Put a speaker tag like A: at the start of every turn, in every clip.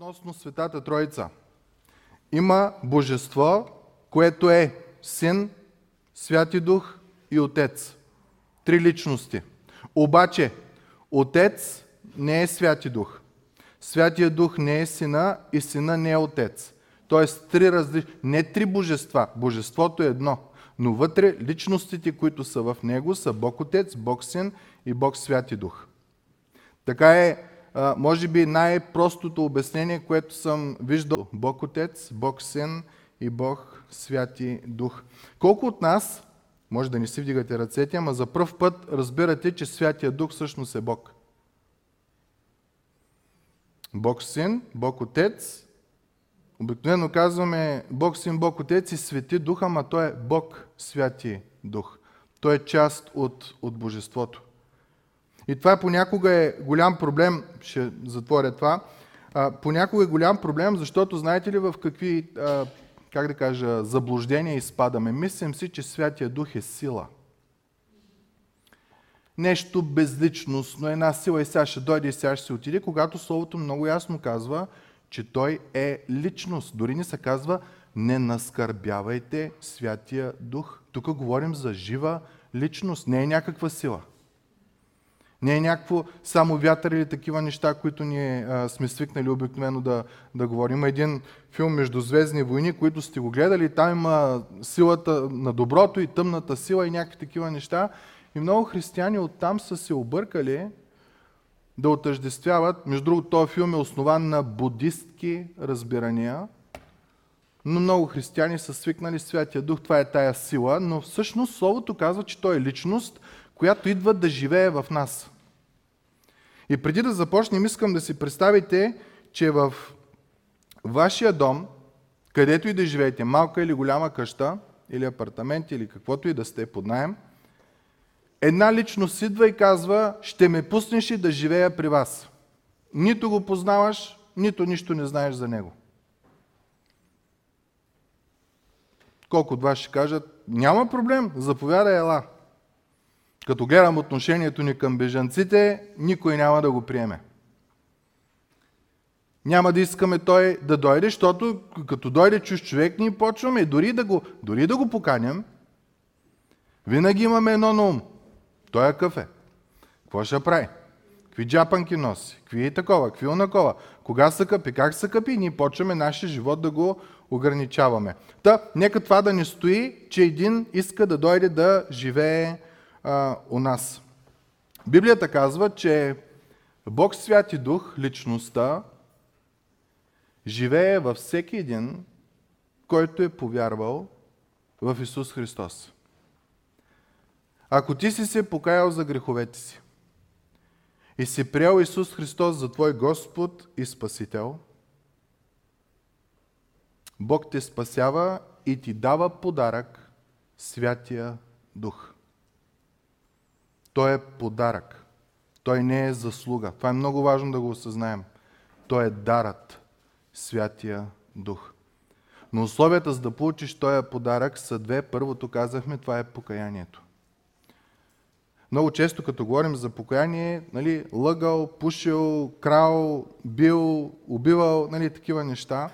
A: относно Светата Троица. Има божество, което е Син, Святи Дух и Отец. Три личности. Обаче, Отец не е Святи Дух. Святия Дух не е Сина и Сина не е Отец. Тоест, три различни, не три божества. Божеството е едно. Но вътре личностите, които са в него, са Бог Отец, Бог Син и Бог Святи Дух. Така е, може би, най-простото обяснение, което съм виждал. Бог Отец, Бог Син и Бог Святи Дух. Колко от нас, може да не си вдигате ръцете, ама за първ път разбирате, че Святия Дух всъщност е Бог. Бог Син, Бог Отец. Обикновено казваме Бог Син, Бог Отец и Свети Дух, ама Той е Бог Святи Дух. Той е част от, от Божеството. И това понякога е голям проблем, ще затворя това, а, понякога е голям проблем, защото знаете ли в какви, а, как да кажа, заблуждения изпадаме? Мислим си, че Святия Дух е сила. Нещо безличностно, една сила и сега ще дойде и сега ще се отиде, когато Словото много ясно казва, че Той е личност. Дори не се казва, не наскърбявайте Святия Дух. Тук говорим за жива личност, не е някаква сила. Не е някакво само вятър или такива неща, които ние а, сме свикнали обикновено да, да говорим. Има един филм Междузвездни войни, които сте го гледали. Там има силата на доброто и тъмната сила и някакви такива неща. И много християни оттам са се объркали да отъждествяват. Между другото, този филм е основан на будистки разбирания, но много християни са свикнали Святия Дух, това е тая сила, но всъщност Словото казва, че той е личност, която идва да живее в нас. И преди да започнем, искам да си представите, че в вашия дом, където и да живеете, малка или голяма къща, или апартамент, или каквото и да сте под найем, една личност идва и казва, ще ме пуснеш и да живея при вас. Нито го познаваш, нито нищо не знаеш за него. Колко от вас ще кажат, няма проблем, заповядай ела. Като гледам отношението ни към бежанците, никой няма да го приеме. Няма да искаме той да дойде, защото като дойде чуж човек, ние почваме дори да го, дори да го поканям, винаги имаме едно на ум. Той е къв е. Какво ще прави? Какви джапанки носи? Какви е такова? Какви онакова? Кога са къпи? Как са къпи? Ние почваме нашия живот да го ограничаваме. Та, нека това да не стои, че един иска да дойде да живее а, у нас. Библията казва, че Бог Святи Дух, личността, живее във всеки един, който е повярвал в Исус Христос. Ако ти си се покаял за греховете си и си приел Исус Христос за твой Господ и Спасител, Бог те спасява и ти дава подарък Святия Дух. Той е подарък. Той не е заслуга. Това е много важно да го осъзнаем. Той е дарът, Святия Дух. Но условията за да получиш този подарък са две. Първото казахме, това е покаянието. Много често, като говорим за покаяние, нали, лъгал, пушил, крал, бил, убивал, нали, такива неща.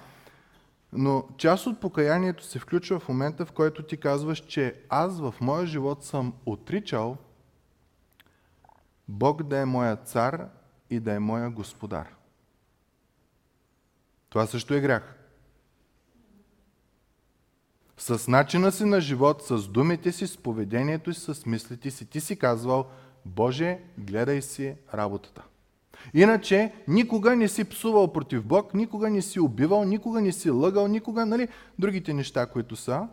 A: Но част от покаянието се включва в момента, в който ти казваш, че аз в моя живот съм отричал Бог да е моя цар и да е моя господар. Това също е грях. С начина си на живот, с думите си, с поведението си, с мислите си, ти си казвал, Боже, гледай си работата. Иначе никога не си псувал против Бог, никога не си убивал, никога не си лъгал, никога, нали, другите неща, които са.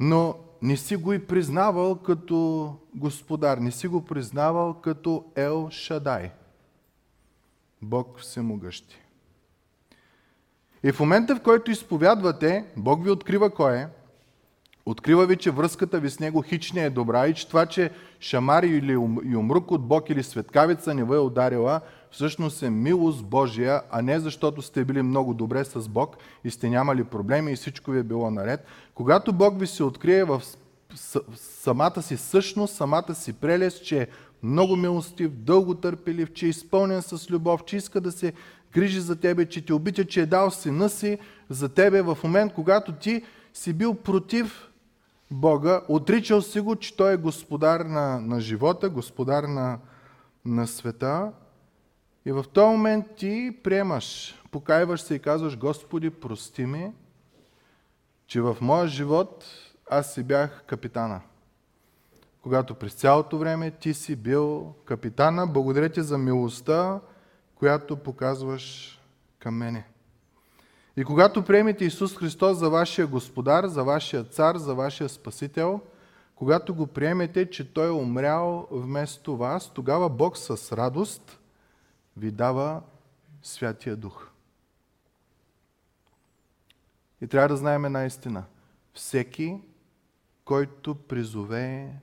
A: Но не си го и признавал като господар, не си го признавал като Ел Шадай. Бог всемогъщи. И в момента, в който изповядвате, Бог ви открива кой е, открива ви, че връзката ви с Него хич не е добра и че това, че шамари или юмрук от Бог или светкавица не ви е ударила, всъщност е милост Божия, а не защото сте били много добре с Бог и сте нямали проблеми и всичко ви е било наред. Когато Бог ви се открие в самата си същност, самата си прелест, че е много милостив, дълго търпелив, че е изпълнен с любов, че иска да се грижи за тебе, че те обича, че е дал сина си за тебе в момент, когато ти си бил против Бога, отричал си го, че Той е господар на, на живота, господар на, на света. И в този момент ти приемаш, покаиваш се и казваш, Господи, прости ми, че в моя живот аз си бях капитана. Когато през цялото време ти си бил капитана, благодаря ти за милостта, която показваш към мене. И когато приемете Исус Христос за вашия Господар, за вашия Цар, за вашия Спасител, когато го приемете, че Той е умрял вместо вас, тогава Бог с радост ви дава Святия Дух. И трябва да знаем една истина. Всеки, който призове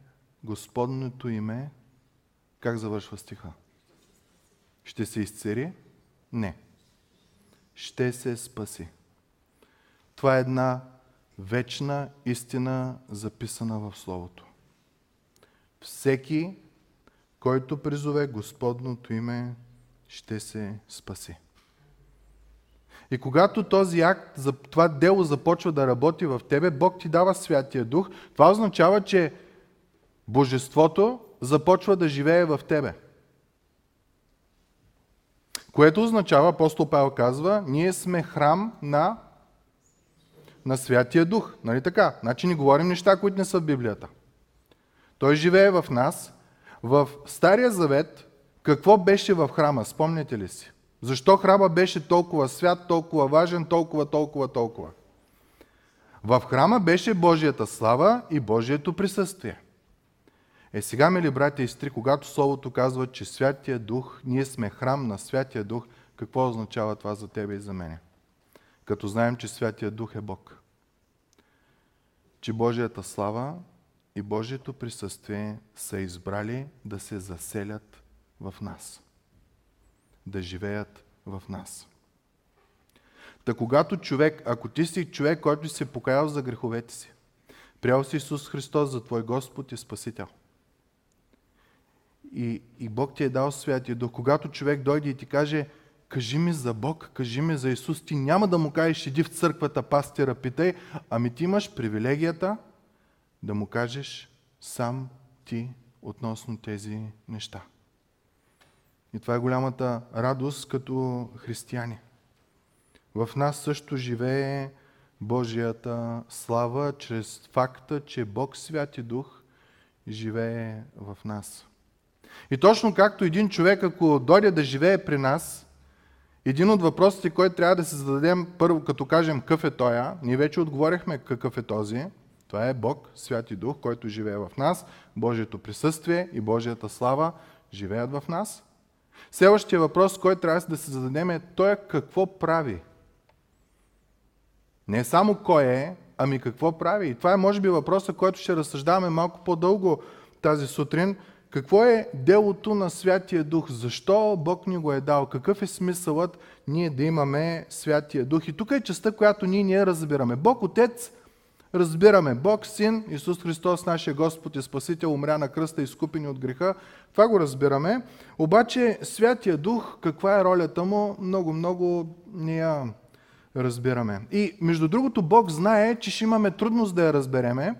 A: Господното име, как завършва стиха? Ще се изцери? Не. Ще се спаси. Това е една вечна истина, записана в Словото. Всеки, който призове Господното име, ще се спаси. И когато този акт, това дело започва да работи в тебе, Бог ти дава Святия Дух. Това означава, че Божеството започва да живее в тебе. Което означава, апостол Павел казва, ние сме храм на, на Святия Дух. Нали така? Значи ни говорим неща, които не са в Библията. Той живее в нас. В Стария Завет какво беше в храма? Спомняте ли си? Защо храма беше толкова свят, толкова важен, толкова, толкова, толкова? В храма беше Божията слава и Божието присъствие. Е сега, мили братя и сестри, когато Словото казва, че Святия Дух, ние сме храм на Святия Дух, какво означава това за тебе и за мене? Като знаем, че Святия Дух е Бог. Че Божията слава и Божието присъствие са избрали да се заселят в нас. Да живеят в нас. Та когато човек, ако ти си човек, който се покаял за греховете си, приял си Исус Христос за твой Господ и Спасител, и, и Бог ти е дал Святия Дух. Когато човек дойде и ти каже, кажи ми за Бог, кажи ми за Исус, ти няма да му кажеш, иди в църквата, пастира, питай, ами ти имаш привилегията да му кажеш сам ти относно тези неща. И това е голямата радост като християни. В нас също живее Божията слава чрез факта, че Бог Святи Дух живее в нас. И точно както един човек, ако дойде да живее при нас, един от въпросите, който трябва да се зададем първо, като кажем какъв е тоя, ние вече отговорихме какъв е този. Това е Бог, Святи Дух, който живее в нас, Божието присъствие и Божията слава живеят в нас. Следващия въпрос, който трябва да се зададем е той какво прави. Не само кой е, ами какво прави. И това е може би въпроса, който ще разсъждаваме малко по-дълго тази сутрин, какво е делото на Святия Дух? Защо Бог ни го е дал? Какъв е смисълът ние да имаме Святия Дух? И тук е частта, която ние не разбираме. Бог Отец разбираме. Бог Син, Исус Христос, нашия Господ и Спасител, умря на кръста, изкупени от греха. Това го разбираме. Обаче Святия Дух, каква е ролята му, много-много не я разбираме. И между другото, Бог знае, че ще имаме трудност да я разбереме,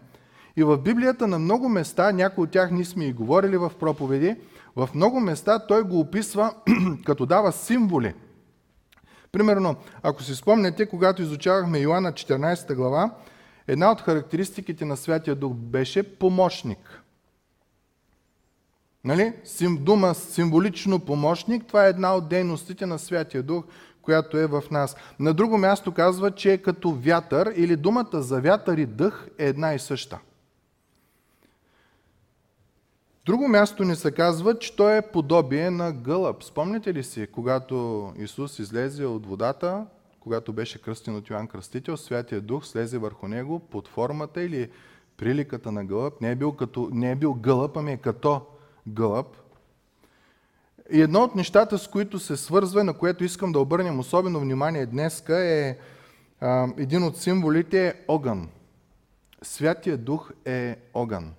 A: и в Библията на много места, някои от тях ние сме и говорили в проповеди, в много места той го описва като дава символи. Примерно, ако си спомнете, когато изучавахме Йоанна 14 глава, една от характеристиките на Святия Дух беше помощник. Нали? Дума символично помощник, това е една от дейностите на Святия Дух, която е в нас. На друго място казва, че е като вятър или думата за вятър и дъх е една и съща. Друго място ни се казва, че той е подобие на гълъб. Спомните ли си, когато Исус излезе от водата, когато беше кръстен от Йоанн Кръстител, Святия Дух слезе върху него под формата или приликата на гълъб. Не е бил, като, не е бил гълъб, ами е като гълъб. И едно от нещата, с които се свързва, на което искам да обърнем особено внимание днеска, е а, един от символите е огън. Святия Дух е огън.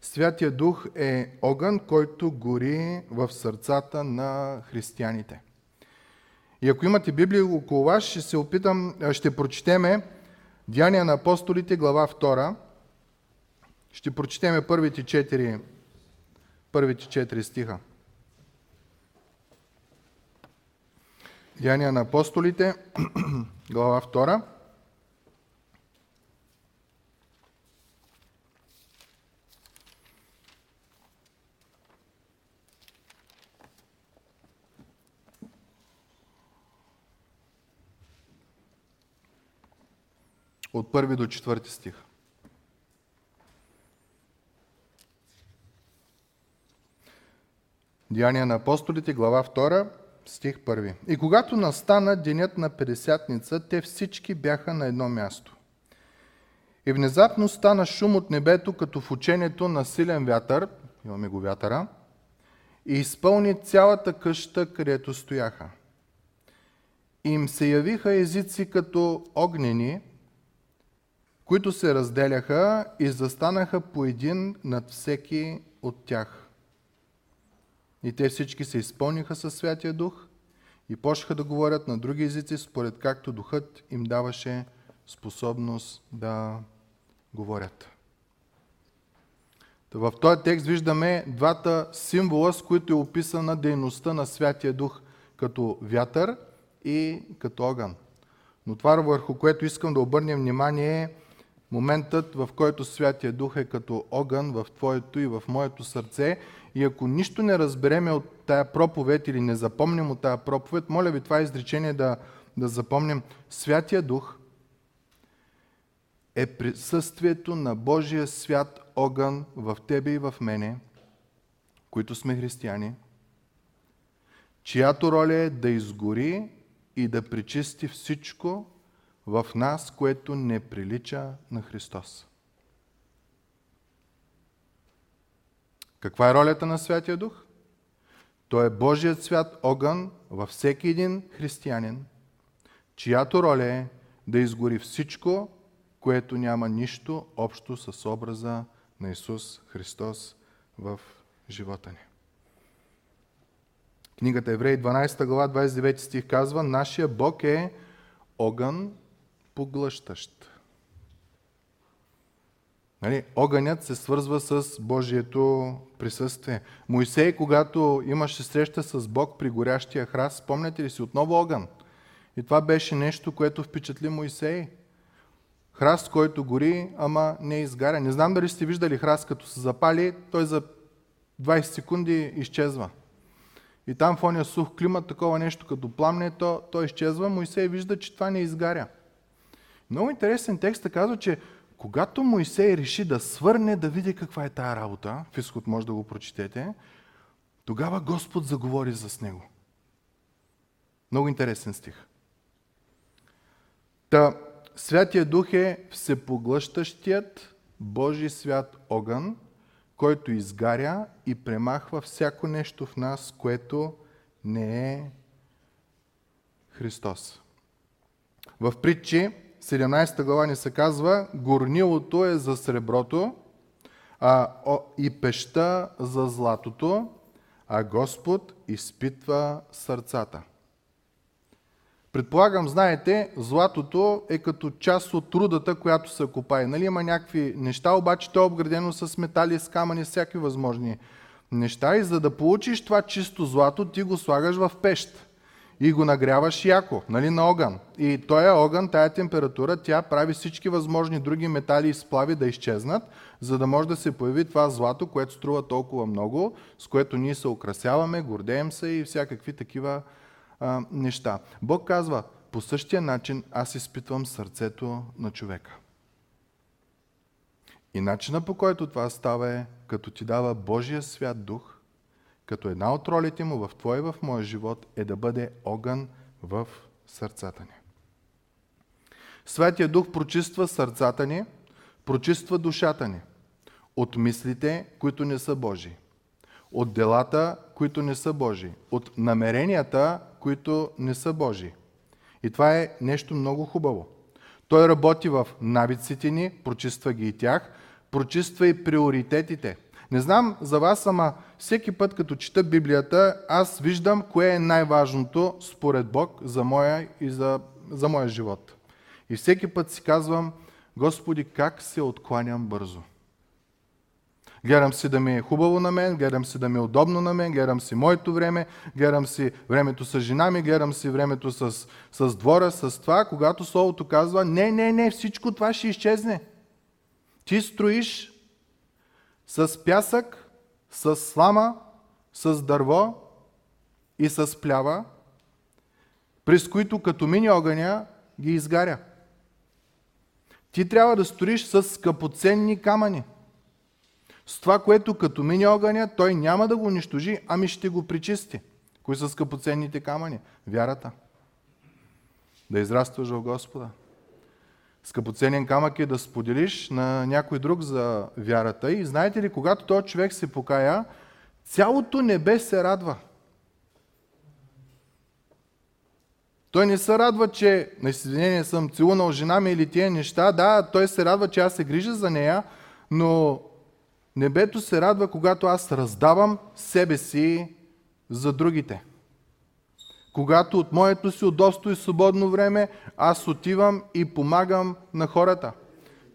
A: Святия Дух е огън, който гори в сърцата на християните. И ако имате Библия около вас, ще се опитам, ще прочетеме Деяния на апостолите, глава 2. Ще прочетеме първите четири, първите четири стиха. Деяния на апостолите, глава 2. От първи до четвърти стих. Деяния на апостолите, глава 2, стих 1. И когато настана денят на Педесятница, те всички бяха на едно място. И внезапно стана шум от небето, като в учението на силен вятър, имаме го вятъра, и изпълни цялата къща, където стояха. И им се явиха езици като огнени, които се разделяха и застанаха по един над всеки от тях. И те всички се изпълниха със Святия Дух и почнаха да говорят на други езици, според както Духът им даваше способност да говорят. В този текст виждаме двата символа, с които е описана дейността на Святия Дух, като вятър и като огън. Но това, върху което искам да обърнем внимание е моментът, в който Святия Дух е като огън в Твоето и в моето сърце. И ако нищо не разбереме от тая проповед или не запомним от тая проповед, моля ви това изречение да, да запомним. Святия Дух е присъствието на Божия свят огън в тебе и в мене, които сме християни, чиято роля е да изгори и да причисти всичко, в нас, което не прилича на Христос. Каква е ролята на Святия Дух? Той е Божият свят огън във всеки един християнин, чиято роля е да изгори всичко, което няма нищо общо с образа на Исус Христос в живота ни. Книгата Евреи 12 глава 29 стих казва Нашия Бог е огън поглъщащ. Нали? Огънят се свързва с Божието присъствие. Моисей, когато имаше среща с Бог при горящия храст, спомняте ли си, отново огън. И това беше нещо, което впечатли Моисей. Храст, който гори, ама не изгаря. Не знам дали сте виждали храст, като се запали, той за 20 секунди изчезва. И там в ония сух климат, такова нещо като пламне, то, то изчезва. Моисей вижда, че това не изгаря. Много интересен текст казва, че когато Моисей реши да свърне да види каква е тая работа, в изход може да го прочетете, тогава Господ заговори с него. Много интересен стих. Та, Святия Дух е всепоглъщащият Божий свят огън, който изгаря и премахва всяко нещо в нас, което не е Христос. В притчи 17 глава ни се казва, горнилото е за среброто а, и пеща за златото, а Господ изпитва сърцата. Предполагам, знаете, златото е като част от трудата, която се копае. Нали има някакви неща, обаче то е обградено с метали, с камъни, всякакви възможни неща. И за да получиш това чисто злато, ти го слагаш в пещ и го нагряваш яко, нали, на огън. И този огън, тая температура, тя прави всички възможни други метали и сплави да изчезнат, за да може да се появи това злато, което струва толкова много, с което ние се украсяваме, гордеем се и всякакви такива а, неща. Бог казва, по същия начин аз изпитвам сърцето на човека. И начина по който това става е, като ти дава Божия свят дух, като една от ролите му в твоя и в моя живот е да бъде огън в сърцата ни. Святия Дух прочиства сърцата ни, прочиства душата ни от мислите, които не са Божии, от делата, които не са Божии, от намеренията, които не са Божии. И това е нещо много хубаво. Той работи в навиците ни, прочиства ги и тях, прочиства и приоритетите – Не знам за вас, ама всеки път като чета Библията, аз виждам кое е най-важното според Бог за моя и за, за моя живот. И всеки път си казвам, Господи, как се откланям бързо. Гледам си да ми е хубаво на мен, гледам си да ми е удобно на мен, гледам си моето време, гледам си времето с жена ми, гледам си времето с, с двора, с това, когато Словото казва, не, не, не, всичко това ще изчезне. Ти строиш с пясък, с слама, с дърво и с плява, през които като мини огъня ги изгаря. Ти трябва да строиш с скъпоценни камъни – с това, което като мине огъня, той няма да го унищожи, ами ще го причисти. Кои са скъпоценните камъни? Вярата. Да израстваш в Господа. Скъпоценен камък е да споделиш на някой друг за вярата. И знаете ли, когато този човек се покая, цялото небе се радва. Той не се радва, че на извинение съм целунал жена ми или тия неща. Да, той се радва, че аз се грижа за нея, но Небето се радва, когато аз раздавам себе си за другите. Когато от моето си удобство и свободно време аз отивам и помагам на хората.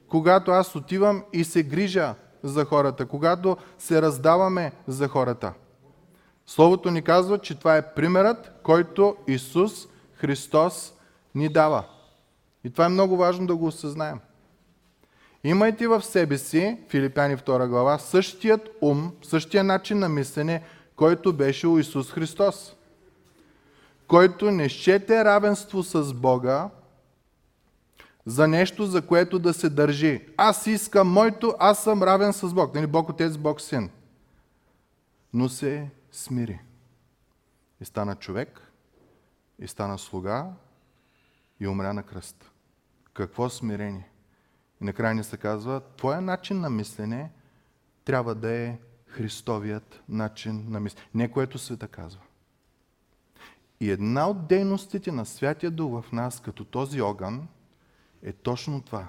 A: Когато аз отивам и се грижа за хората. Когато се раздаваме за хората. Словото ни казва, че това е примерът, който Исус Христос ни дава. И това е много важно да го осъзнаем. Имайте в себе си, Филипяни 2 глава, същият ум, същия начин на мислене, който беше у Исус Христос. Който не щете равенство с Бога за нещо, за което да се държи. Аз искам моето, аз съм равен с Бог. Нали, Бог Отец, Бог Син. Но се смири. И стана човек, и стана слуга, и умря на кръст. Какво смирение? И накрая ни се казва, твоя начин на мислене трябва да е Христовият начин на мислене. Не което света казва. И една от дейностите на Святия Дух в нас, като този огън, е точно това.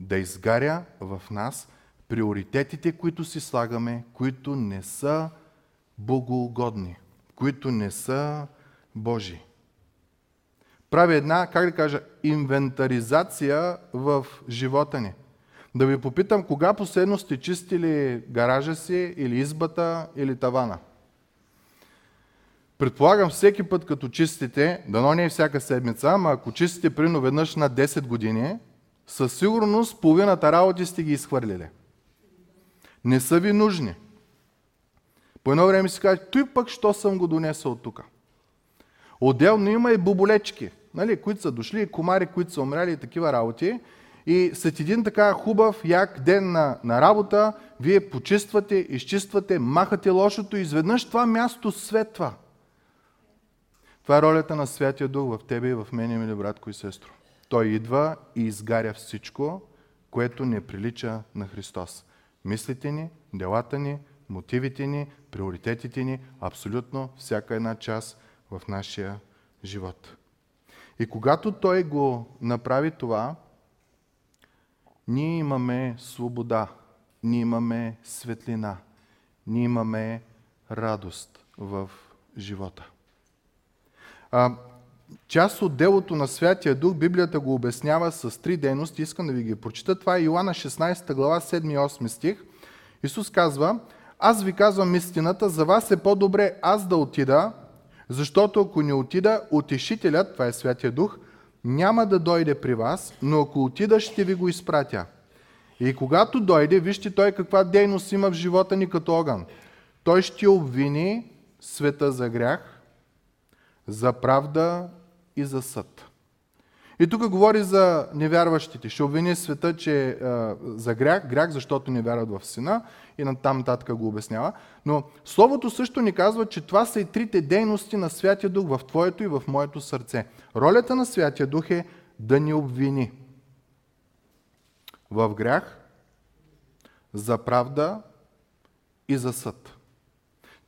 A: Да изгаря в нас приоритетите, които си слагаме, които не са богоугодни, които не са Божии прави една, как да кажа, инвентаризация в живота ни. Да ви попитам, кога последно сте чистили гаража си, или избата, или тавана? Предполагам всеки път, като чистите, дано не е всяка седмица, ама ако чистите прино веднъж на 10 години, със сигурност половината работи сте ги изхвърлили. Не са ви нужни. По едно време си казвате, той пък, що съм го донесъл тук? Отделно има и боболечки, нали, които са дошли, и комари, които са умряли и такива работи. И след един така хубав, як ден на, на работа, вие почиствате, изчиствате, махате лошото и изведнъж това място светва. Това е ролята на Святия Дух в тебе и в мене, мили братко и сестро. Той идва и изгаря всичко, което не прилича на Христос. Мислите ни, делата ни, мотивите ни, приоритетите ни, абсолютно всяка една част в нашия живот. И когато Той го направи това, ние имаме свобода, ние имаме светлина, ние имаме радост в живота. Част от делото на Святия Дух, Библията го обяснява с три дейности. Искам да ви ги прочита. Това е Йоанна 16 глава, 7 и 8 стих. Исус казва, аз ви казвам истината, за вас е по-добре аз да отида, защото ако не отида, утешителят, това е Святия Дух, няма да дойде при вас, но ако отида, ще ви го изпратя. И когато дойде, вижте той каква дейност има в живота ни като огън. Той ще обвини света за грях, за правда и за съд. И тук говори за невярващите. Ще обвини света, че е, за грях, грях, защото не вярват в сина и на там татка го обяснява. Но Словото също ни казва, че това са и трите дейности на Святия Дух в твоето и в моето сърце. Ролята на Святия Дух е да ни обвини в грях, за правда и за съд.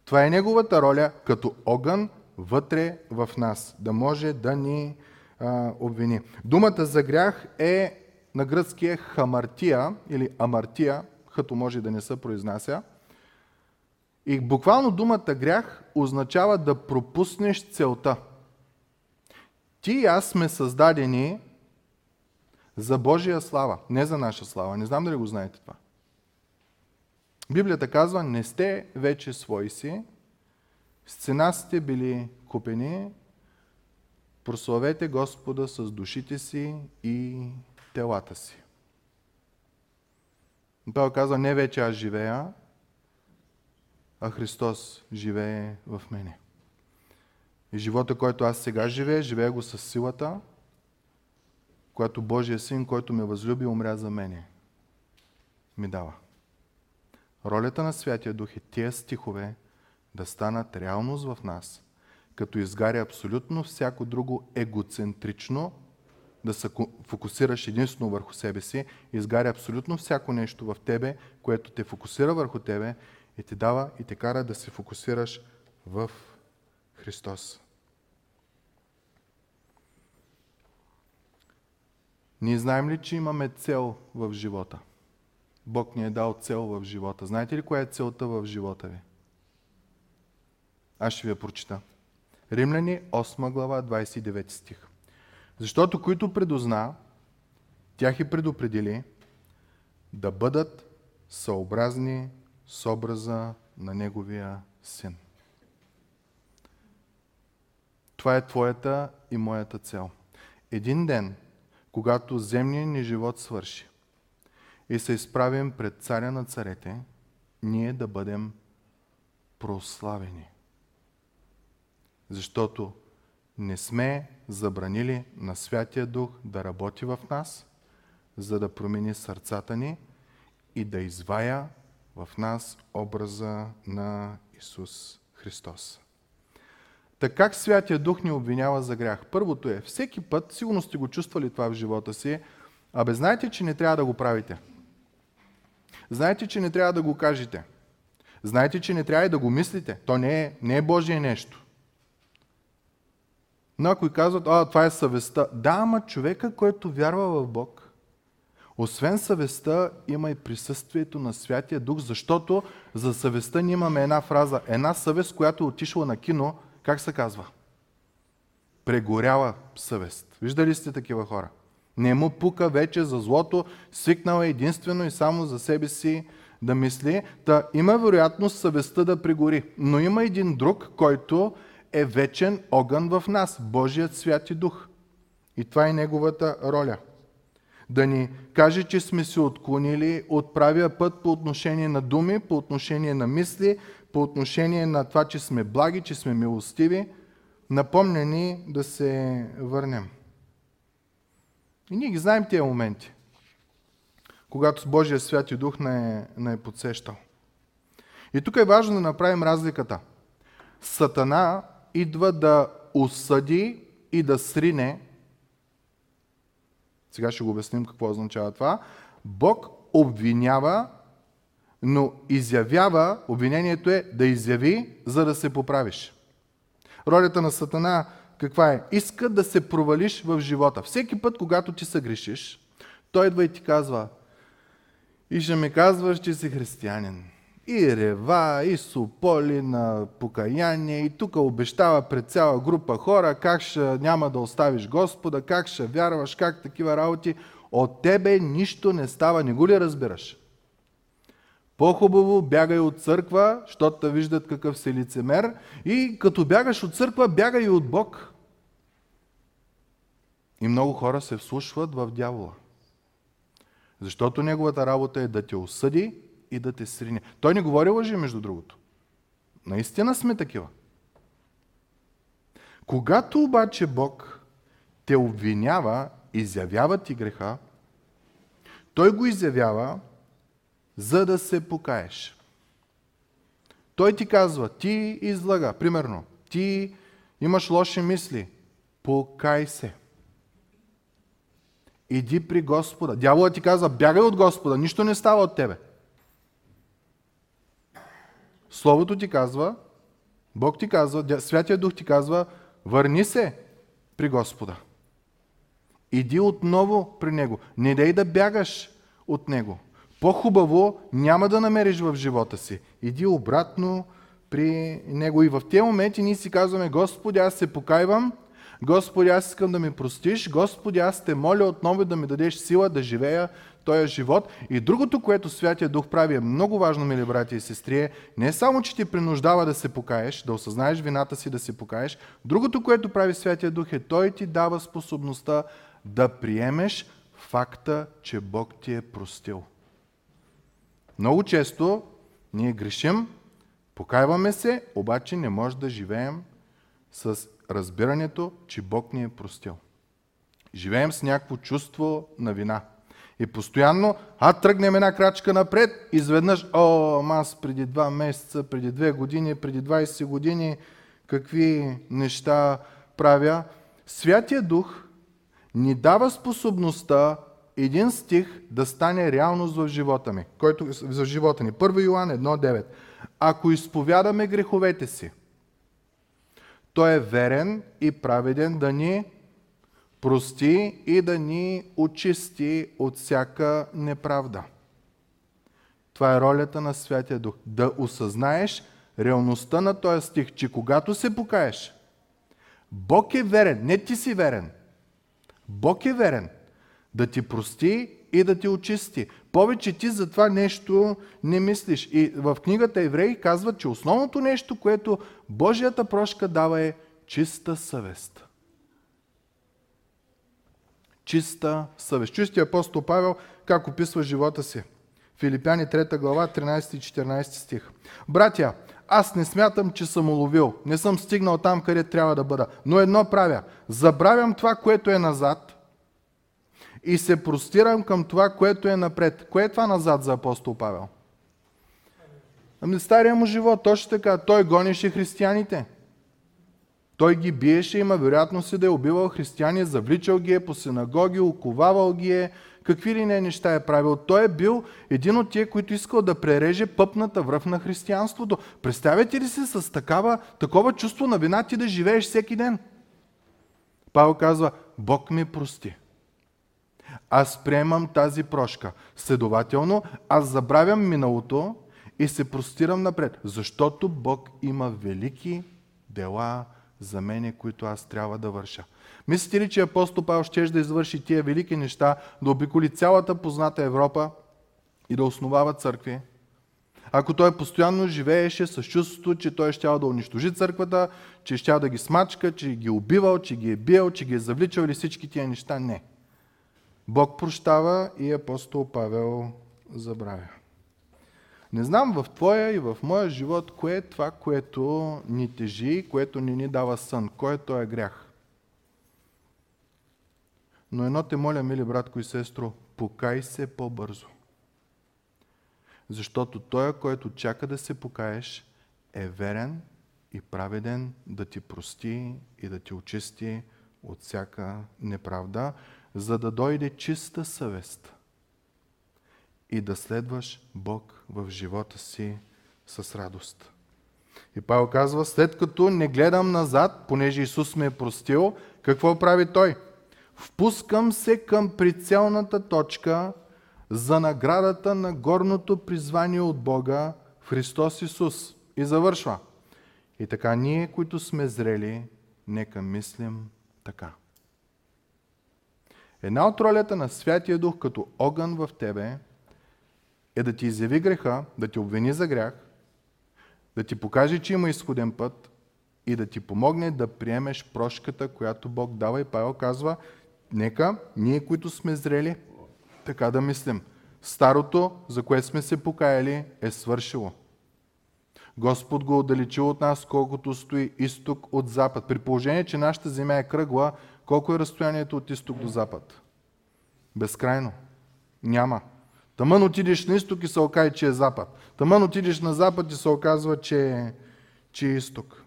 A: Това е неговата роля като огън вътре в нас, да може да ни а, обвини. Думата за грях е на гръцкия хамартия или амартия, като може да не се произнася. И буквално думата грях означава да пропуснеш целта. Ти и аз сме създадени за Божия слава, не за наша слава. Не знам дали го знаете това. Библията казва, не сте вече свои си, с цена сте били купени, прославете Господа с душите си и телата си. Той казва, не вече аз живея, а Христос живее в мене. И живота, който аз сега живея, живея го с силата, която Божия син, който ме възлюби, умря за мене, ми дава. Ролята на Святия Дух е тия стихове да станат реалност в нас, като изгаря абсолютно всяко друго егоцентрично, да се фокусираш единствено върху себе си, изгаря абсолютно всяко нещо в тебе, което те фокусира върху тебе и те дава и те кара да се фокусираш в Христос. Ние знаем ли, че имаме цел в живота? Бог ни е дал цел в живота. Знаете ли коя е целта в живота ви? Аз ще ви я прочита. Римляни 8 глава 29 стих. Защото които предозна, тях и предопредели да бъдат съобразни с образа на Неговия Син. Това е твоята и моята цел. Един ден, когато земният ни живот свърши и се изправим пред царя на царете, ние да бъдем прославени. Защото не сме забранили на Святия Дух да работи в нас, за да промени сърцата ни и да извая в нас образа на Исус Христос. Така как Святия Дух ни обвинява за грях? Първото е, всеки път, сигурно сте го чувствали това в живота си, абе знаете, че не трябва да го правите. Знаете, че не трябва да го кажете. Знаете, че не трябва и да го мислите. То не е, не е Божие нещо. Някои казват, а, това е съвестта. Да, ама човека, който вярва в Бог, освен съвестта, има и присъствието на Святия Дух, защото за съвестта ние имаме една фраза. Една съвест, която е отишла на кино, как се казва? Прегоряла съвест. Виждали сте такива хора? Не му пука вече за злото, свикнал е единствено и само за себе си да мисли. Та има вероятност съвестта да пригори. Но има един друг, който е вечен огън в нас, Божият свят и дух. И това е неговата роля. Да ни каже, че сме се отклонили от правия път по отношение на думи, по отношение на мисли, по отношение на това, че сме благи, че сме милостиви. Напомня ни да се върнем. И ние ги знаем тези моменти, когато с Божия свят и дух не е, не е подсещал. И тук е важно да направим разликата. Сатана идва да осъди и да срине. Сега ще го обясним какво означава това. Бог обвинява, но изявява, обвинението е да изяви, за да се поправиш. Ролята на Сатана каква е? Иска да се провалиш в живота. Всеки път, когато ти се грешиш, той идва и ти казва, и ще ми казваш, че си християнин и рева, и сополи на покаяние, и тук обещава пред цяла група хора как ще няма да оставиш Господа, как ще вярваш, как такива работи. От тебе нищо не става, не го ли разбираш? По-хубаво бягай от църква, защото те виждат какъв си лицемер и като бягаш от църква, бягай и от Бог. И много хора се вслушват в дявола. Защото неговата работа е да те осъди и да те срине. Той не говори лъжи, между другото. Наистина сме такива. Когато обаче Бог те обвинява, изявява ти греха, той го изявява, за да се покаеш. Той ти казва, ти излага, примерно, ти имаш лоши мисли, покай се. Иди при Господа. Дяволът ти казва, бягай от Господа, нищо не става от тебе. Словото ти казва, Бог ти казва, Святия Дух ти казва, върни се при Господа. Иди отново при Него. Не дай да бягаш от Него. По-хубаво няма да намериш в живота си. Иди обратно при Него. И в тези моменти ние си казваме, Господи, аз се покайвам, Господи, аз искам да ми простиш, Господи, аз те моля отново да ми дадеш сила да живея този живот. И другото, което Святия Дух прави е много важно, мили брати и сестри, е не само, че ти принуждава да се покаеш, да осъзнаеш вината си да се покаеш, другото, което прави Святия Дух е Той ти дава способността да приемеш факта, че Бог ти е простил. Много често ние грешим, покайваме се, обаче не може да живеем с разбирането, че Бог ни е простил. Живеем с някакво чувство на вина. И постоянно, а тръгнем една крачка напред, изведнъж, о, аз преди два месеца, преди две години, преди 20 години, какви неща правя. Святия Дух ни дава способността един стих да стане реалност в живота ми, който, в живота ни. 1 Йоан 1.9. Ако изповядаме греховете си, той е верен и праведен да ни прости и да ни очисти от всяка неправда. Това е ролята на Святия Дух. Да осъзнаеш реалността на този стих, че когато се покаеш, Бог е верен, не ти си верен. Бог е верен да ти прости и да ти очисти. Повече ти за това нещо не мислиш. И в книгата Евреи казват, че основното нещо, което Божията прошка дава е чиста съвест. Чиста съвест. Чистия апостол Павел как описва живота си. Филипяни 3 глава, 13 и 14 стих. Братя, аз не смятам, че съм уловил. Не съм стигнал там, къде трябва да бъда. Но едно правя. Забравям това, което е назад и се простирам към това, което е напред. Кое е това назад за апостол Павел? Ами стария му живот, точно така. Той гонеше християните. Той ги биеше, има вероятност и да е убивал християни, завличал ги е по синагоги, оковавал ги е, какви ли не неща е правил. Той е бил един от тия, които искал да пререже пъпната връв на християнството. Представете ли се с такава, такова чувство на вина ти да живееш всеки ден? Павел казва, Бог ми прости. Аз приемам тази прошка. Следователно, аз забравям миналото и се простирам напред, защото Бог има велики дела за мене, които аз трябва да върша. Мислите ли, че апостол Павел ще да извърши тия велики неща, да обиколи цялата позната Европа и да основава църкви? Ако той постоянно живееше с чувството, че той ще да унищожи църквата, че ще да ги смачка, че ги е убивал, че ги е бил, че ги е завличал или всички тия неща, не. Бог прощава и апостол Павел забравя. Не знам в твоя и в моя живот, кое е това, което ни тежи, което ни ни дава сън. Кой е този грях? Но едно те моля, мили братко и сестро, покай се по-бързо. Защото той, който чака да се покаеш, е верен и праведен да ти прости и да ти очисти от всяка неправда, за да дойде чиста съвест и да следваш Бог в живота си с радост. И Павел казва, след като не гледам назад, понеже Исус ме е простил, какво прави Той? Впускам се към прицелната точка за наградата на горното призвание от Бога в Христос Исус. И завършва. И така ние, които сме зрели, нека мислим така. Една от ролята на Святия Дух като огън в тебе е да ти изяви греха, да ти обвини за грях, да ти покаже, че има изходен път и да ти помогне да приемеш прошката, която Бог дава. И Павел казва, нека ние, които сме зрели, така да мислим. Старото, за което сме се покаяли, е свършило. Господ го отдалечил от нас, колкото стои изток от запад. При положение, че нашата земя е кръгла, колко е разстоянието от изток до запад? Безкрайно. Няма. Тъмън отидеш на изток и се окаже, че е запад. Тъмън отидеш на запад и се оказва, че е, че е изток.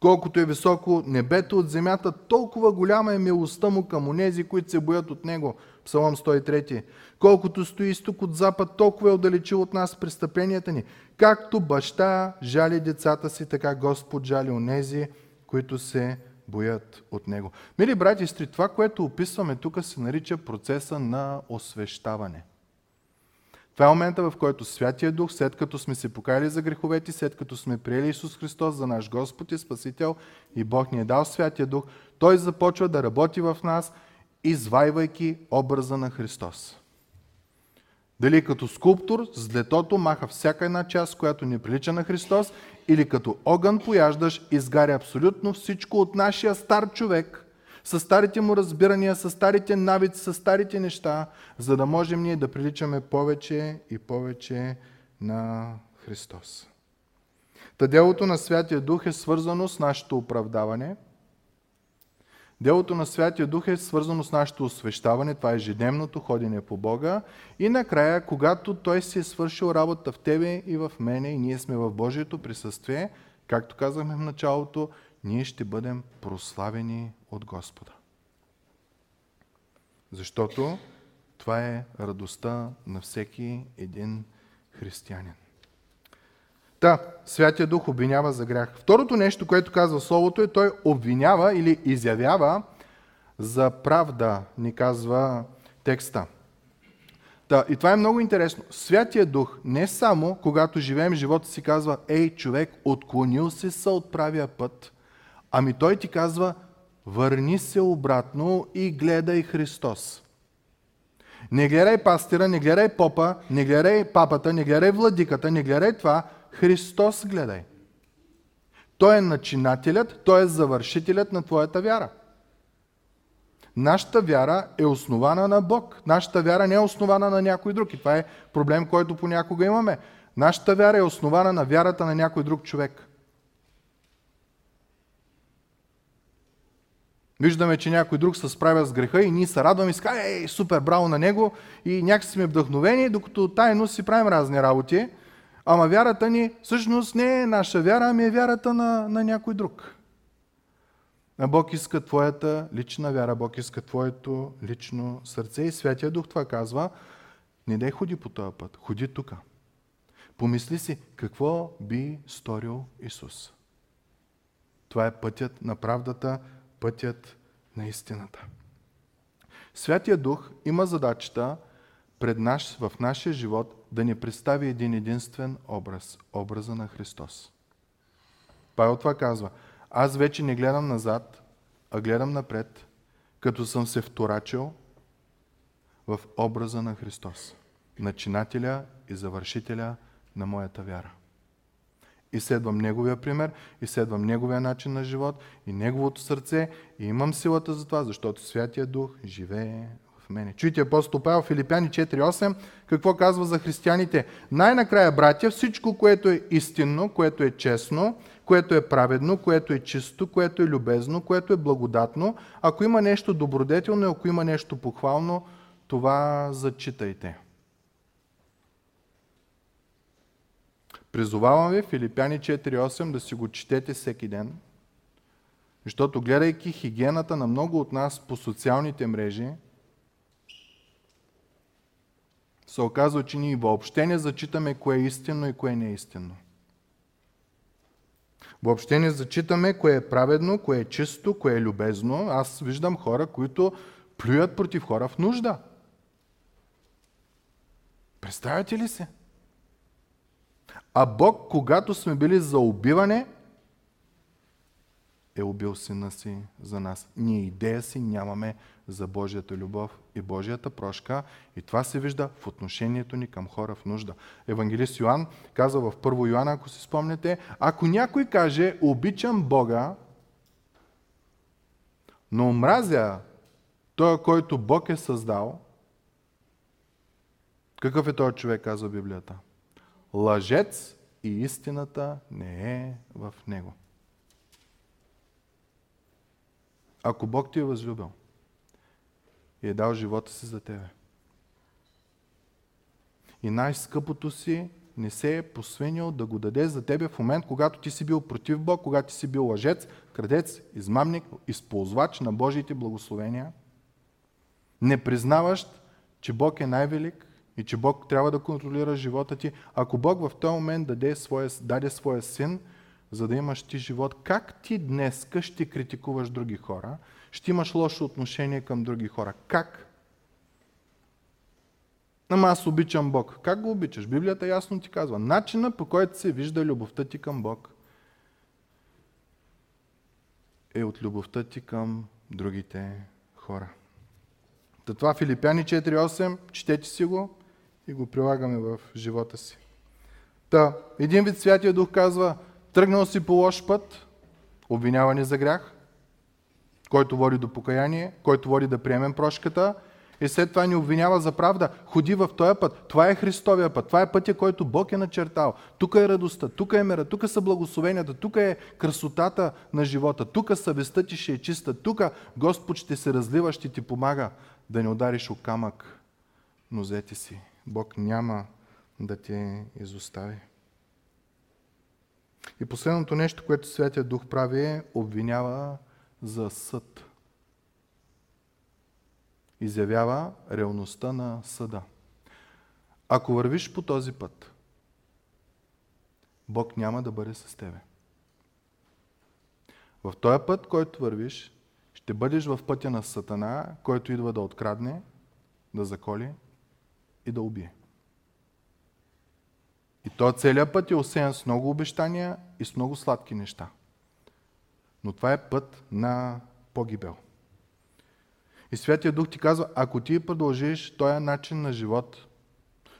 A: Колкото е високо небето от земята, толкова голяма е милостта му към онези, които се боят от него. Псалом 103. Колкото стои изток от запад, толкова е отдалечил от нас престъпленията ни. Както баща жали децата си, така Господ жали онези, които се боят от него. Мили брати и сестри, това, което описваме тук, се нарича процеса на освещаване. Това е момента, в който Святия Дух, след като сме се покаяли за греховете, след като сме приели Исус Христос за наш Господ и Спасител и Бог ни е дал Святия Дух, Той започва да работи в нас, извайвайки образа на Христос. Дали като скулптор с длетото маха всяка една част, която не прилича на Христос, или като огън пояждаш, изгаря абсолютно всичко от нашия стар човек, с старите му разбирания, с старите навици, с старите неща, за да можем ние да приличаме повече и повече на Христос. Та делото на Святия Дух е свързано с нашето оправдаване – Делото на Святия Дух е свързано с нашето освещаване, това е ежедневното ходене по Бога. И накрая, когато Той си е свършил работа в тебе и в мене и ние сме в Божието присъствие, както казахме в началото, ние ще бъдем прославени от Господа. Защото това е радостта на всеки един християнин. Та, Святия Дух обвинява за грях. Второто нещо, което казва Словото е, той обвинява или изявява за правда, ни казва текста. Та, и това е много интересно. Святия Дух не само, когато живеем живота си, казва, ей, човек, отклонил се са от правия път, ами той ти казва, върни се обратно и гледай Христос. Не гледай пастира, не гледай попа, не гледай папата, не гледай владиката, не гледай това, Христос гледай. Той е начинателят, Той е завършителят на твоята вяра. Нашата вяра е основана на Бог. Нашата вяра не е основана на някой друг. И това е проблем, който понякога имаме. Нашата вяра е основана на вярата на някой друг човек. Виждаме, че някой друг се справя с греха и ние се радваме и ска, ей, супер, браво на него и някакси сме вдъхновени, докато тайно си правим разни работи. Ама вярата ни всъщност не е наша вяра, ами е вярата на, на някой друг. А Бог иска твоята лична вяра, Бог иска твоето лично сърце и Святия Дух това казва, не дай ходи по този път, ходи тук. Помисли си, какво би сторил Исус. Това е пътят на правдата, пътят на истината. Святия Дух има задачата пред наш, в нашия живот да ни представи един единствен образ, образа на Христос. Павел това казва. Аз вече не гледам назад, а гледам напред, като съм се вторачил в образа на Христос, начинателя и завършителя на моята вяра. И следвам Неговия пример, и следвам Неговия начин на живот, и Неговото сърце, и имам силата за това, защото Святия Дух живее мене. Чуйте апостол Павел, Филипяни 4.8, какво казва за християните? Най-накрая, братя, всичко, което е истинно, което е честно, което е праведно, което е чисто, което е любезно, което е благодатно, ако има нещо добродетелно, ако има нещо похвално, това зачитайте. Призовавам ви Филипяни 4.8 да си го четете всеки ден, защото гледайки хигиената на много от нас по социалните мрежи, се оказва, че ние въобще не зачитаме кое е истинно и кое не е истинно. Въобще не зачитаме кое е праведно, кое е чисто, кое е любезно. Аз виждам хора, които плюят против хора в нужда. Представяте ли се? А Бог, когато сме били за убиване, е убил сина си за нас. Ние идея си нямаме за Божията любов и Божията прошка и това се вижда в отношението ни към хора в нужда. Евангелист Йоанн казва в 1 Йоанна, ако си спомняте, ако някой каже, обичам Бога, но омразя той, който Бог е създал, какъв е този човек, казва Библията? Лъжец и истината не е в него. Ако Бог ти е възлюбил и е дал живота си за тебе. И най-скъпото си не се е посвенил да го даде за тебе в момент, когато ти си бил против Бог, когато ти си бил лъжец, крадец, измамник, използвач на Божиите благословения, не признаващ, че Бог е най-велик и че Бог трябва да контролира живота ти. Ако Бог в този момент даде своя, даде своя син, за да имаш ти живот, как ти днес ще критикуваш други хора, ще имаш лошо отношение към други хора? Как? Ама аз обичам Бог. Как го обичаш? Библията ясно ти казва. Начина по който се вижда любовта ти към Бог е от любовта ти към другите хора. Та това Филипяни 4.8, четете си го и го прилагаме в живота си. Та, един вид Святия Дух казва, тръгнал си по лош път, обвиняване за грях, който води до покаяние, който води да приемем прошката и след това ни обвинява за правда. Ходи в този път. Това е Христовия път. Това е пътя, който Бог е начертал. Тук е радостта, тук е мира, тук са благословенията, тук е красотата на живота, тук съвестта ти ще е чиста, тук Господ ще се разлива, ще ти помага да не удариш о камък нозете си. Бог няма да те изостави. И последното нещо, което Святия Дух прави е обвинява за съд. Изявява реалността на съда. Ако вървиш по този път, Бог няма да бъде с тебе. В този път, който вървиш, ще бъдеш в пътя на Сатана, който идва да открадне, да заколи и да убие. И този целият път е осеян с много обещания и с много сладки неща. Но това е път на погибел. И Святия Дух ти казва, ако ти продължиш този начин на живот,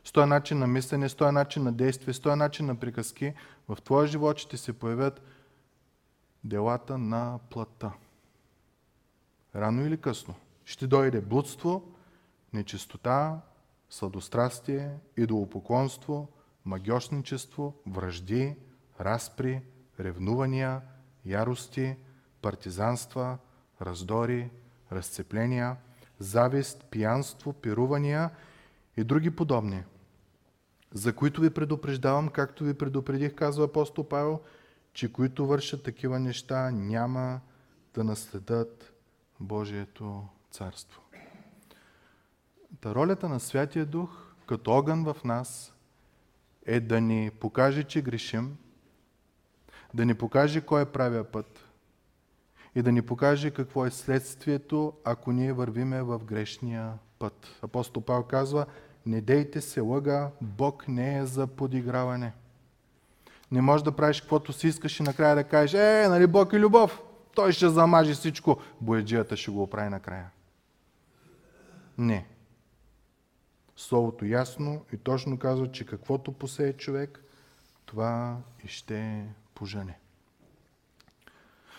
A: с този начин на мислене, с този начин на действие, с този начин на приказки, в твоя живот ще се появят делата на плътта. Рано или късно ще дойде блудство, нечистота, сладострастие, идолопоклонство, магиосничество, връжди, разпри, ревнувания, ярости, партизанства, раздори, разцепления, завист, пиянство, пирувания и други подобни, за които ви предупреждавам, както ви предупредих, казва апостол Павел, че които вършат такива неща няма да наследат Божието царство. Та ролята на Святия Дух като огън в нас е да ни покаже, че грешим, да ни покаже кой е правия път и да ни покаже какво е следствието, ако ние вървиме в грешния път. Апостол Павел казва, не дейте се лъга, Бог не е за подиграване. Не можеш да правиш каквото си искаш и накрая да кажеш, е, нали Бог е любов, той ще замажи всичко, бояджията ще го оправи накрая. Не. Словото ясно и точно казва, че каквото посее човек, това и ще пожене.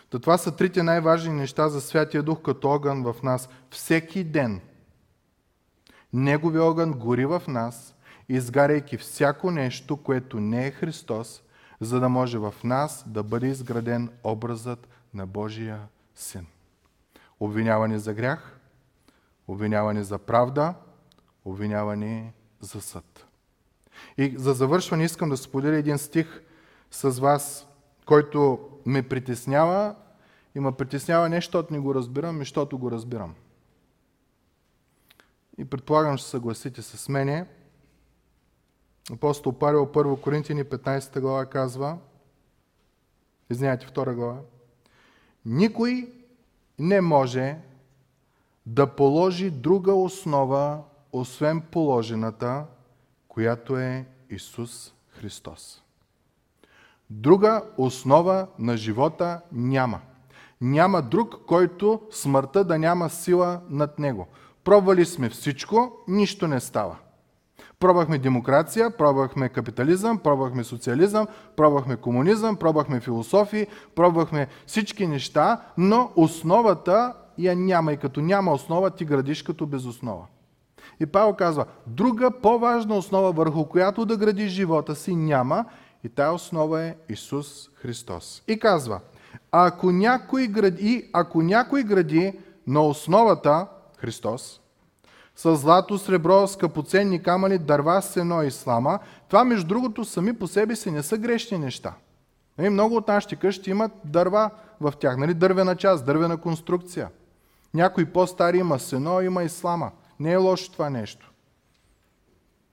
A: Та това са трите най-важни неща за Святия Дух като огън в нас. Всеки ден Неговия огън гори в нас, изгаряйки всяко нещо, което не е Христос, за да може в нас да бъде изграден образът на Божия Син. Обвиняване за грях, обвиняване за правда, обвиняване за съд. И за завършване искам да споделя един стих с вас, който ме притеснява и ме притеснява не, защото не го разбирам, и защото го разбирам. И предполагам, ще съгласите с мене. Апостол Павел 1 Коринтини 15 глава казва, извиняйте, 2 глава, никой не може да положи друга основа освен положената, която е Исус Христос. Друга основа на живота няма. Няма друг, който смъртта да няма сила над него. Пробвали сме всичко, нищо не става. Пробвахме демокрация, пробвахме капитализъм, пробвахме социализъм, пробвахме комунизъм, пробвахме философии, пробвахме всички неща, но основата я няма и като няма основа ти градиш като без основа. И Павел казва, друга по-важна основа, върху която да градиш живота си, няма. И тая основа е Исус Христос. И казва, ако някой гради, ако някой гради на основата Христос, с злато, сребро, скъпоценни камъни, дърва, сено и слама, това между другото сами по себе си не са грешни неща. Нали, много от нашите къщи имат дърва в тях, нали? дървена част, дървена конструкция. Някой по-стари има сено, има и слама. Не е лошо това нещо.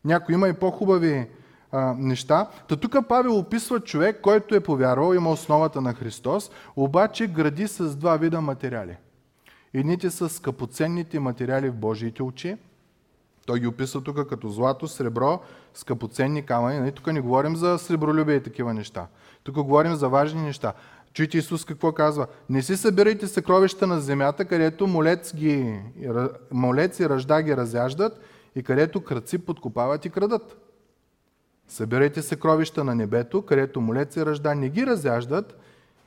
A: Някой има и по-хубави а, неща. Та тук Павел описва човек, който е повярвал, има основата на Христос, обаче гради с два вида материали. Едните са скъпоценните материали в Божиите очи, Той ги описва тук като злато, сребро, скъпоценни камъни. Нали? Тук не говорим за сребролюбие и такива неща. Тук говорим за важни неща. Чуйте Исус какво казва. Не си събирайте съкровища на земята, където молец, ги, молец и ръжда ги разяждат и където кръци подкопават и крадат. Събирайте съкровища на небето, където молец и ръжда не ги разяждат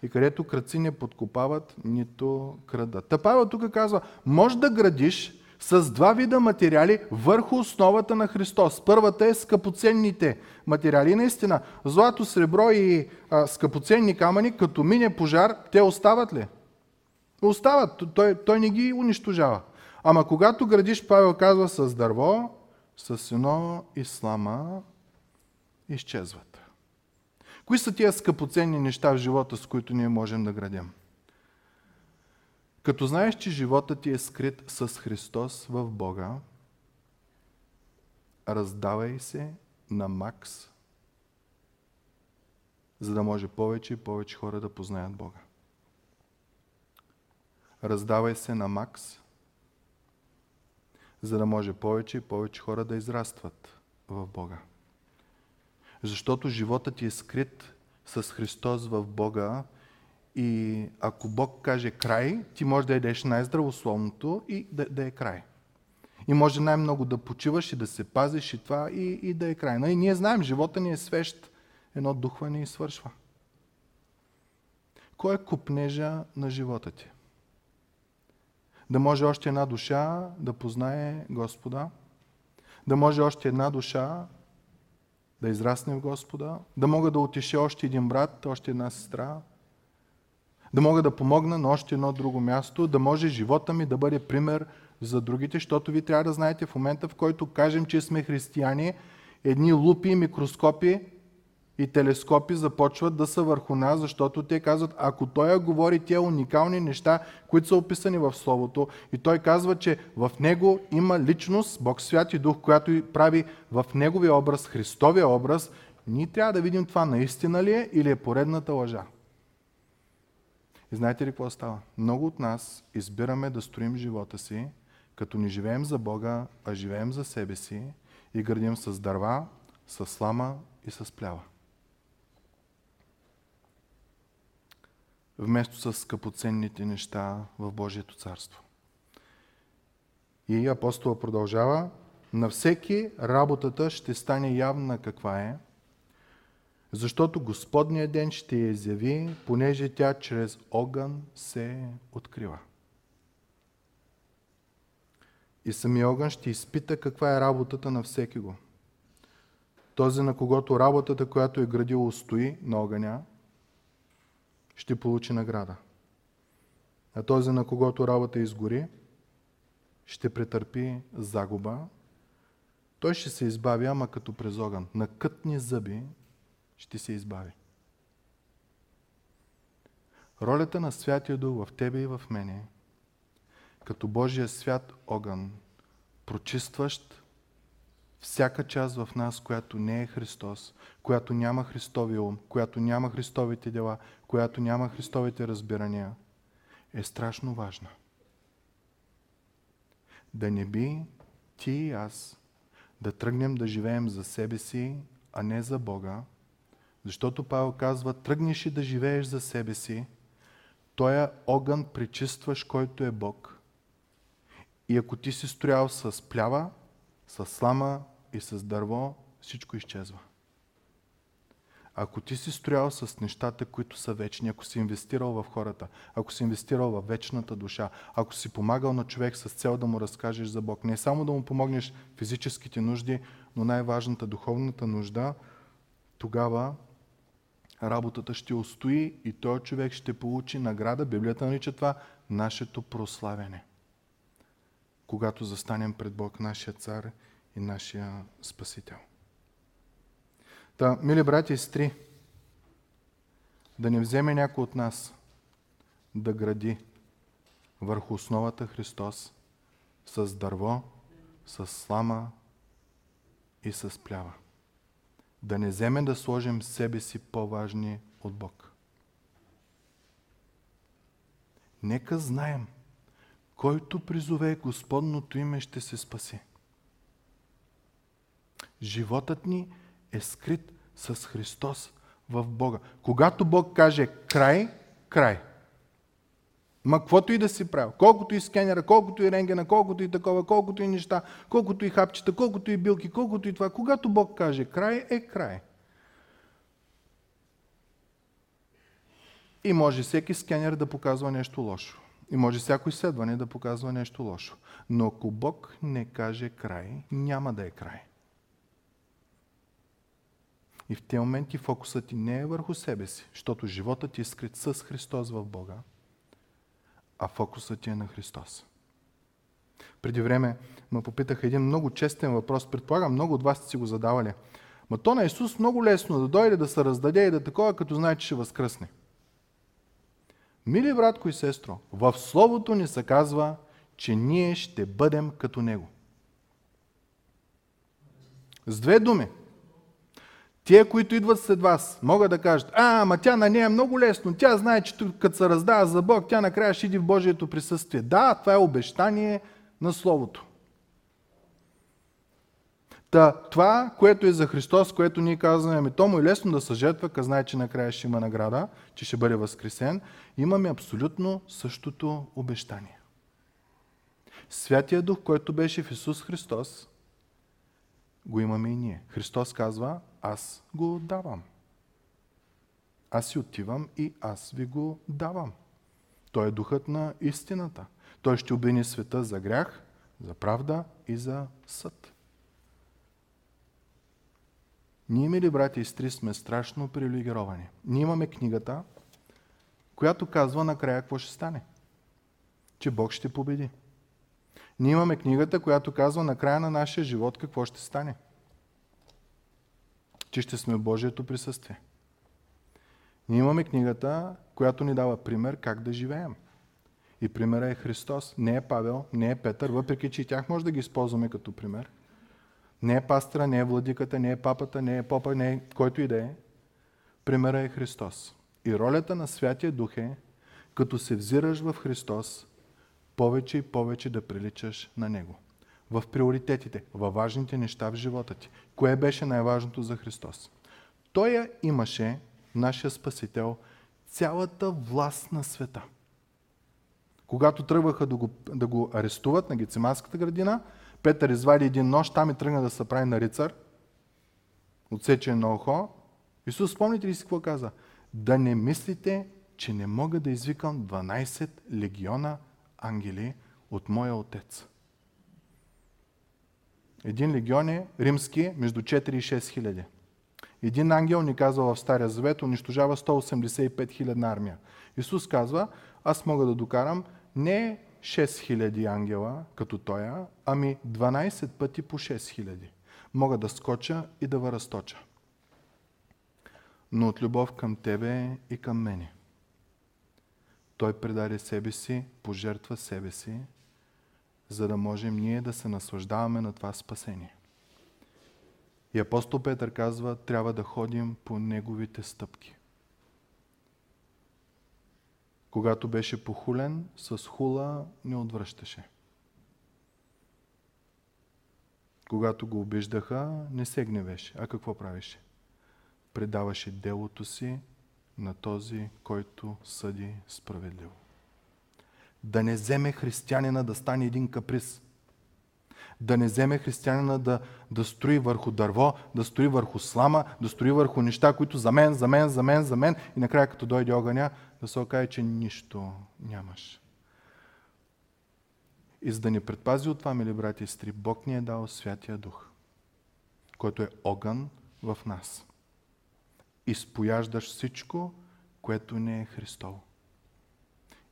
A: и където кръци не подкопават, нито крадат. Та Павел тук казва, може да градиш с два вида материали върху основата на Христос. Първата е скъпоценните материали. наистина, злато, сребро и а, скъпоценни камъни, като мине пожар, те остават ли? Остават. Той, той не ги унищожава. Ама когато градиш, Павел казва, с дърво, с едно ислама, изчезват. Кои са тия скъпоценни неща в живота, с които ние можем да градим? Като знаеш, че живота ти е скрит с Христос в Бога, раздавай се на макс, за да може повече и повече хора да познаят Бога. Раздавай се на макс, за да може повече и повече хора да израстват в Бога. Защото животът ти е скрит с Христос в Бога и ако Бог каже край, ти можеш да едеш най-здравословното и да, да е край. И може най-много да почиваш и да се пазиш и това и, и да е край. Но и ние знаем, живота ни е свещ. Едно духване и свършва. Кой е купнежа на живота ти? Да може още една душа да познае Господа. Да може още една душа да израсне в Господа. Да мога да отише още един брат, още една сестра да мога да помогна на още едно друго място, да може живота ми да бъде пример за другите, защото ви трябва да знаете в момента, в който кажем, че сме християни, едни лупи, микроскопи и телескопи започват да са върху нас, защото те казват, ако той говори тези уникални неща, които са описани в Словото, и той казва, че в него има личност, Бог Свят и Дух, която прави в неговия образ, Христовия образ, ние трябва да видим това наистина ли е или е поредната лъжа. И знаете ли какво става? Много от нас избираме да строим живота си, като не живеем за Бога, а живеем за себе си и градим с дърва, с слама и с плява. Вместо с скъпоценните неща в Божието царство. И апостола продължава, на всеки работата ще стане явна каква е, защото Господният ден ще я изяви, понеже тя чрез огън се открива. И самия огън ще изпита каква е работата на всеки го. Този, на когото работата, която е градил, устои на огъня, ще получи награда. А този, на когото работа изгори, ще претърпи загуба. Той ще се избави, ама като през огън. На кътни зъби ще се избави. Ролята на Святия Дух в тебе и в мене, като Божия свят огън, прочистващ всяка част в нас, която не е Христос, която няма Христовия ум, която няма Христовите дела, която няма Христовите разбирания, е страшно важна. Да не би ти и аз да тръгнем да живеем за себе си, а не за Бога, защото Павел казва, тръгнеш и да живееш за себе си, той огън пречистваш, който е Бог. И ако ти си строял с плява, с слама и с дърво, всичко изчезва. Ако ти си строял с нещата, които са вечни, ако си инвестирал в хората, ако си инвестирал в вечната душа, ако си помагал на човек с цел да му разкажеш за Бог, не само да му помогнеш физическите нужди, но най-важната духовната нужда, тогава работата ще устои и този човек ще получи награда. Библията нарича това нашето прославяне. Когато застанем пред Бог, нашия цар и нашия Спасител. Та, мили брати и сестри, да не вземе някой от нас да гради върху основата Христос с дърво, с слама и с плява да не вземе да сложим себе си по-важни от Бог. Нека знаем, който призове Господното име ще се спаси. Животът ни е скрит с Христос в Бога. Когато Бог каже край, край. Ма каквото и да си правил, колкото и скенера, колкото и рентгена, колкото и такова, колкото и неща, колкото и хапчета, колкото и билки, колкото и това, когато Бог каже край, е край. И може всеки скенер да показва нещо лошо. И може всяко изследване да показва нещо лошо. Но ако Бог не каже край, няма да е край. И в тези моменти фокусът ти не е върху себе си, защото животът ти е скрит с Христос в Бога, а фокусът ти е на Христос. Преди време ме попитаха един много честен въпрос. Предполагам, много от вас сте си го задавали. Ма то на Исус много лесно да дойде, да се раздаде и да такова, като знае, че ще възкръсне. Мили братко и сестро, в Словото ни се казва, че ние ще бъдем като Него. С две думи. Тие, които идват след вас, могат да кажат, а, ама тя на нея е много лесно, тя знае, че като се раздава за Бог, тя накрая ще иди в Божието присъствие. Да, това е обещание на Словото. Та, това, което е за Христос, което ние казваме, ами то му е лесно да се жертва, къде знае, че накрая ще има награда, че ще бъде възкресен, имаме абсолютно същото обещание. Святия Дух, който беше в Исус Христос, го имаме и ние. Христос казва, аз го давам. Аз си отивам и аз ви го давам. Той е духът на истината. Той ще обвини света за грях, за правда и за съд. Ние, мили брати и сестри, сме страшно привилегировани. Ние имаме книгата, която казва накрая какво ще стане. Че Бог ще победи. Ние имаме книгата, която казва накрая на нашия живот какво ще стане. Че ще сме в Божието присъствие. Ние имаме книгата, която ни дава пример как да живеем. И примерът е Христос. Не е Павел, не е Петър, въпреки че и тях може да ги използваме като пример. Не е пастора, не е владиката, не е папата, не е попа, не е който и да е. Примерът е Христос. И ролята на Святия Дух е, като се взираш в Христос, повече и повече да приличаш на Него. В приоритетите, във важните неща в живота ти. Кое беше най-важното за Христос? Той я имаше, нашия Спасител, цялата власт на света. Когато тръгваха да го, да го арестуват на Гециманската градина, Петър извади един нож, там и тръгна да се прави на рицар, отсече на ухо. Исус, спомните ли си какво каза? Да не мислите, че не мога да извикам 12 легиона ангели от моя отец. Един легион е римски между 4 и 6 хиляди. Един ангел ни казва в Стария Завет, унищожава 185 хилядна армия. Исус казва, аз мога да докарам не 6000 ангела, като тоя, ами 12 пъти по 6000. Мога да скоча и да въръсточа. Но от любов към тебе и към мене. Той предаде себе си, пожертва себе си, за да можем ние да се наслаждаваме на това спасение. И апостол Петър казва, трябва да ходим по неговите стъпки. Когато беше похулен, с хула не отвръщаше. Когато го обиждаха, не се гневеше. А какво правеше? Предаваше делото си на този, който съди справедливо. Да не вземе християнина да стане един каприз. Да не вземе християнина да, да строи върху дърво, да строи върху слама, да строи върху неща, които за мен, за мен, за мен, за мен и накрая като дойде огъня, да се окаже, че нищо нямаш. И за да ни предпази от това, мили брати и сестри, Бог ни е дал Святия Дух, който е огън в нас. Изпояждаш всичко, което не е Христово.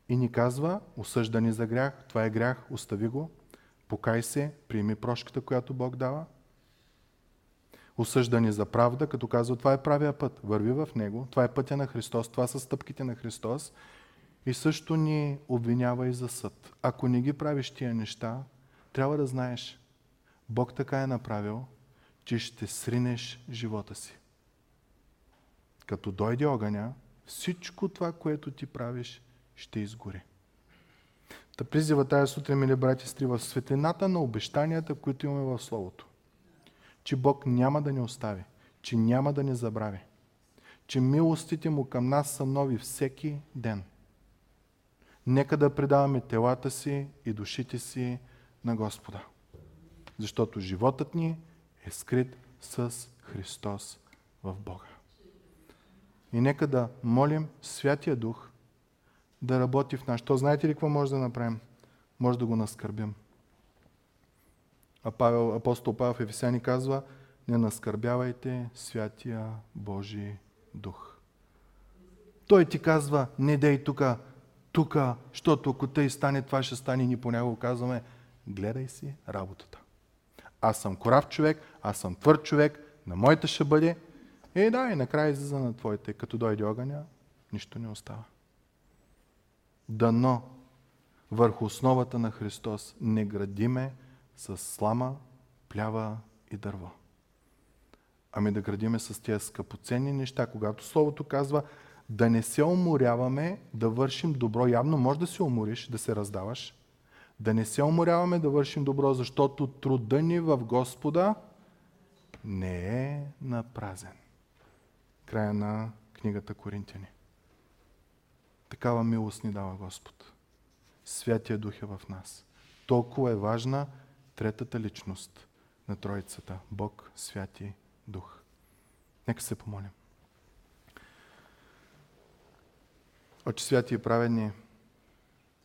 A: И ни казва, осъжда ни за грях, това е грях, остави го, покай се, приеми прошката, която Бог дава. Осъжда ни за правда, като казва, това е правия път, върви в него, това е пътя на Христос, това са стъпките на Христос. И също ни обвинява и за съд. Ако не ги правиш тия неща, трябва да знаеш, Бог така е направил, че ще сринеш живота си. Като дойде огъня, всичко това, което ти правиш, ще изгори. Та призива тази сутрин, мили брати, стри в светлината на обещанията, които имаме в Словото. че Бог няма да ни остави, че няма да ни забрави, че милостите му към нас са нови всеки ден. Нека да предаваме телата си и душите си на Господа. Защото животът ни е скрит с Христос в Бога. И нека да молим Святия Дух да работи в нас. То знаете ли какво може да направим? Може да го наскърбим. А Павел, апостол Павел в Ефесяни казва, не наскърбявайте Святия Божий Дух. Той ти казва, не дей тука, тука, защото ако тъй стане, това ще стане. Ни понякога казваме, гледай си работата. Аз съм корав човек, аз съм твърд човек, на моята ще бъде. Е, да, и накрая излиза на твоите. Като дойде огъня, нищо не остава. Дано върху основата на Христос не градиме с слама, плява и дърво. Ами да градиме с тези скъпоценни неща, когато Словото казва да не се уморяваме да вършим добро. Явно може да се умориш, да се раздаваш. Да не се уморяваме да вършим добро, защото труда ни в Господа не е на празен. Края на книгата Коринтияни. Такава милост ни дава Господ. Святия Дух е в нас. Толкова е важна третата личност на Троицата. Бог, Святи Дух. Нека се помолим. Отче святи и праведни,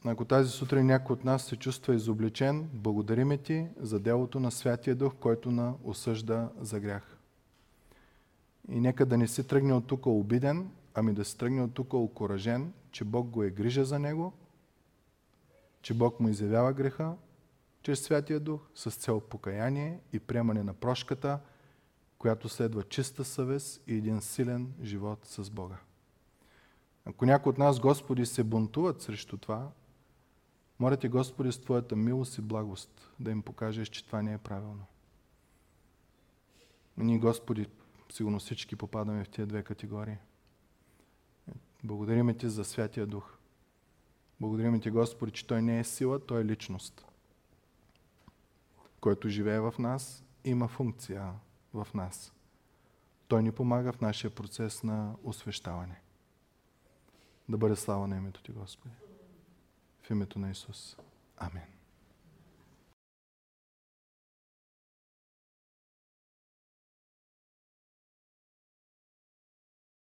A: ако тази сутрин някой от нас се чувства изобличен, благодариме Ти за делото на Святия Дух, който на осъжда за грях. И нека да не се тръгне от тук обиден, ами да се тръгне от тук окоръжен, че Бог го е грижа за него, че Бог му изявява греха чрез Святия Дух с цел покаяние и приемане на прошката, която следва чиста съвест и един силен живот с Бога. Ако някои от нас, Господи, се бунтуват срещу това, моля ти, Господи, с Твоята милост и благост да им покажеш, че това не е правилно. Ние, Господи, сигурно всички попадаме в тези две категории. Благодариме Ти за Святия Дух. Благодариме Ти, Господи, че Той не е сила, Той е личност, който живее в нас, има функция в нас. Той ни помага в нашия процес на освещаване. Да бъде слава на името Ти, Господи. В името на Исус. Амин.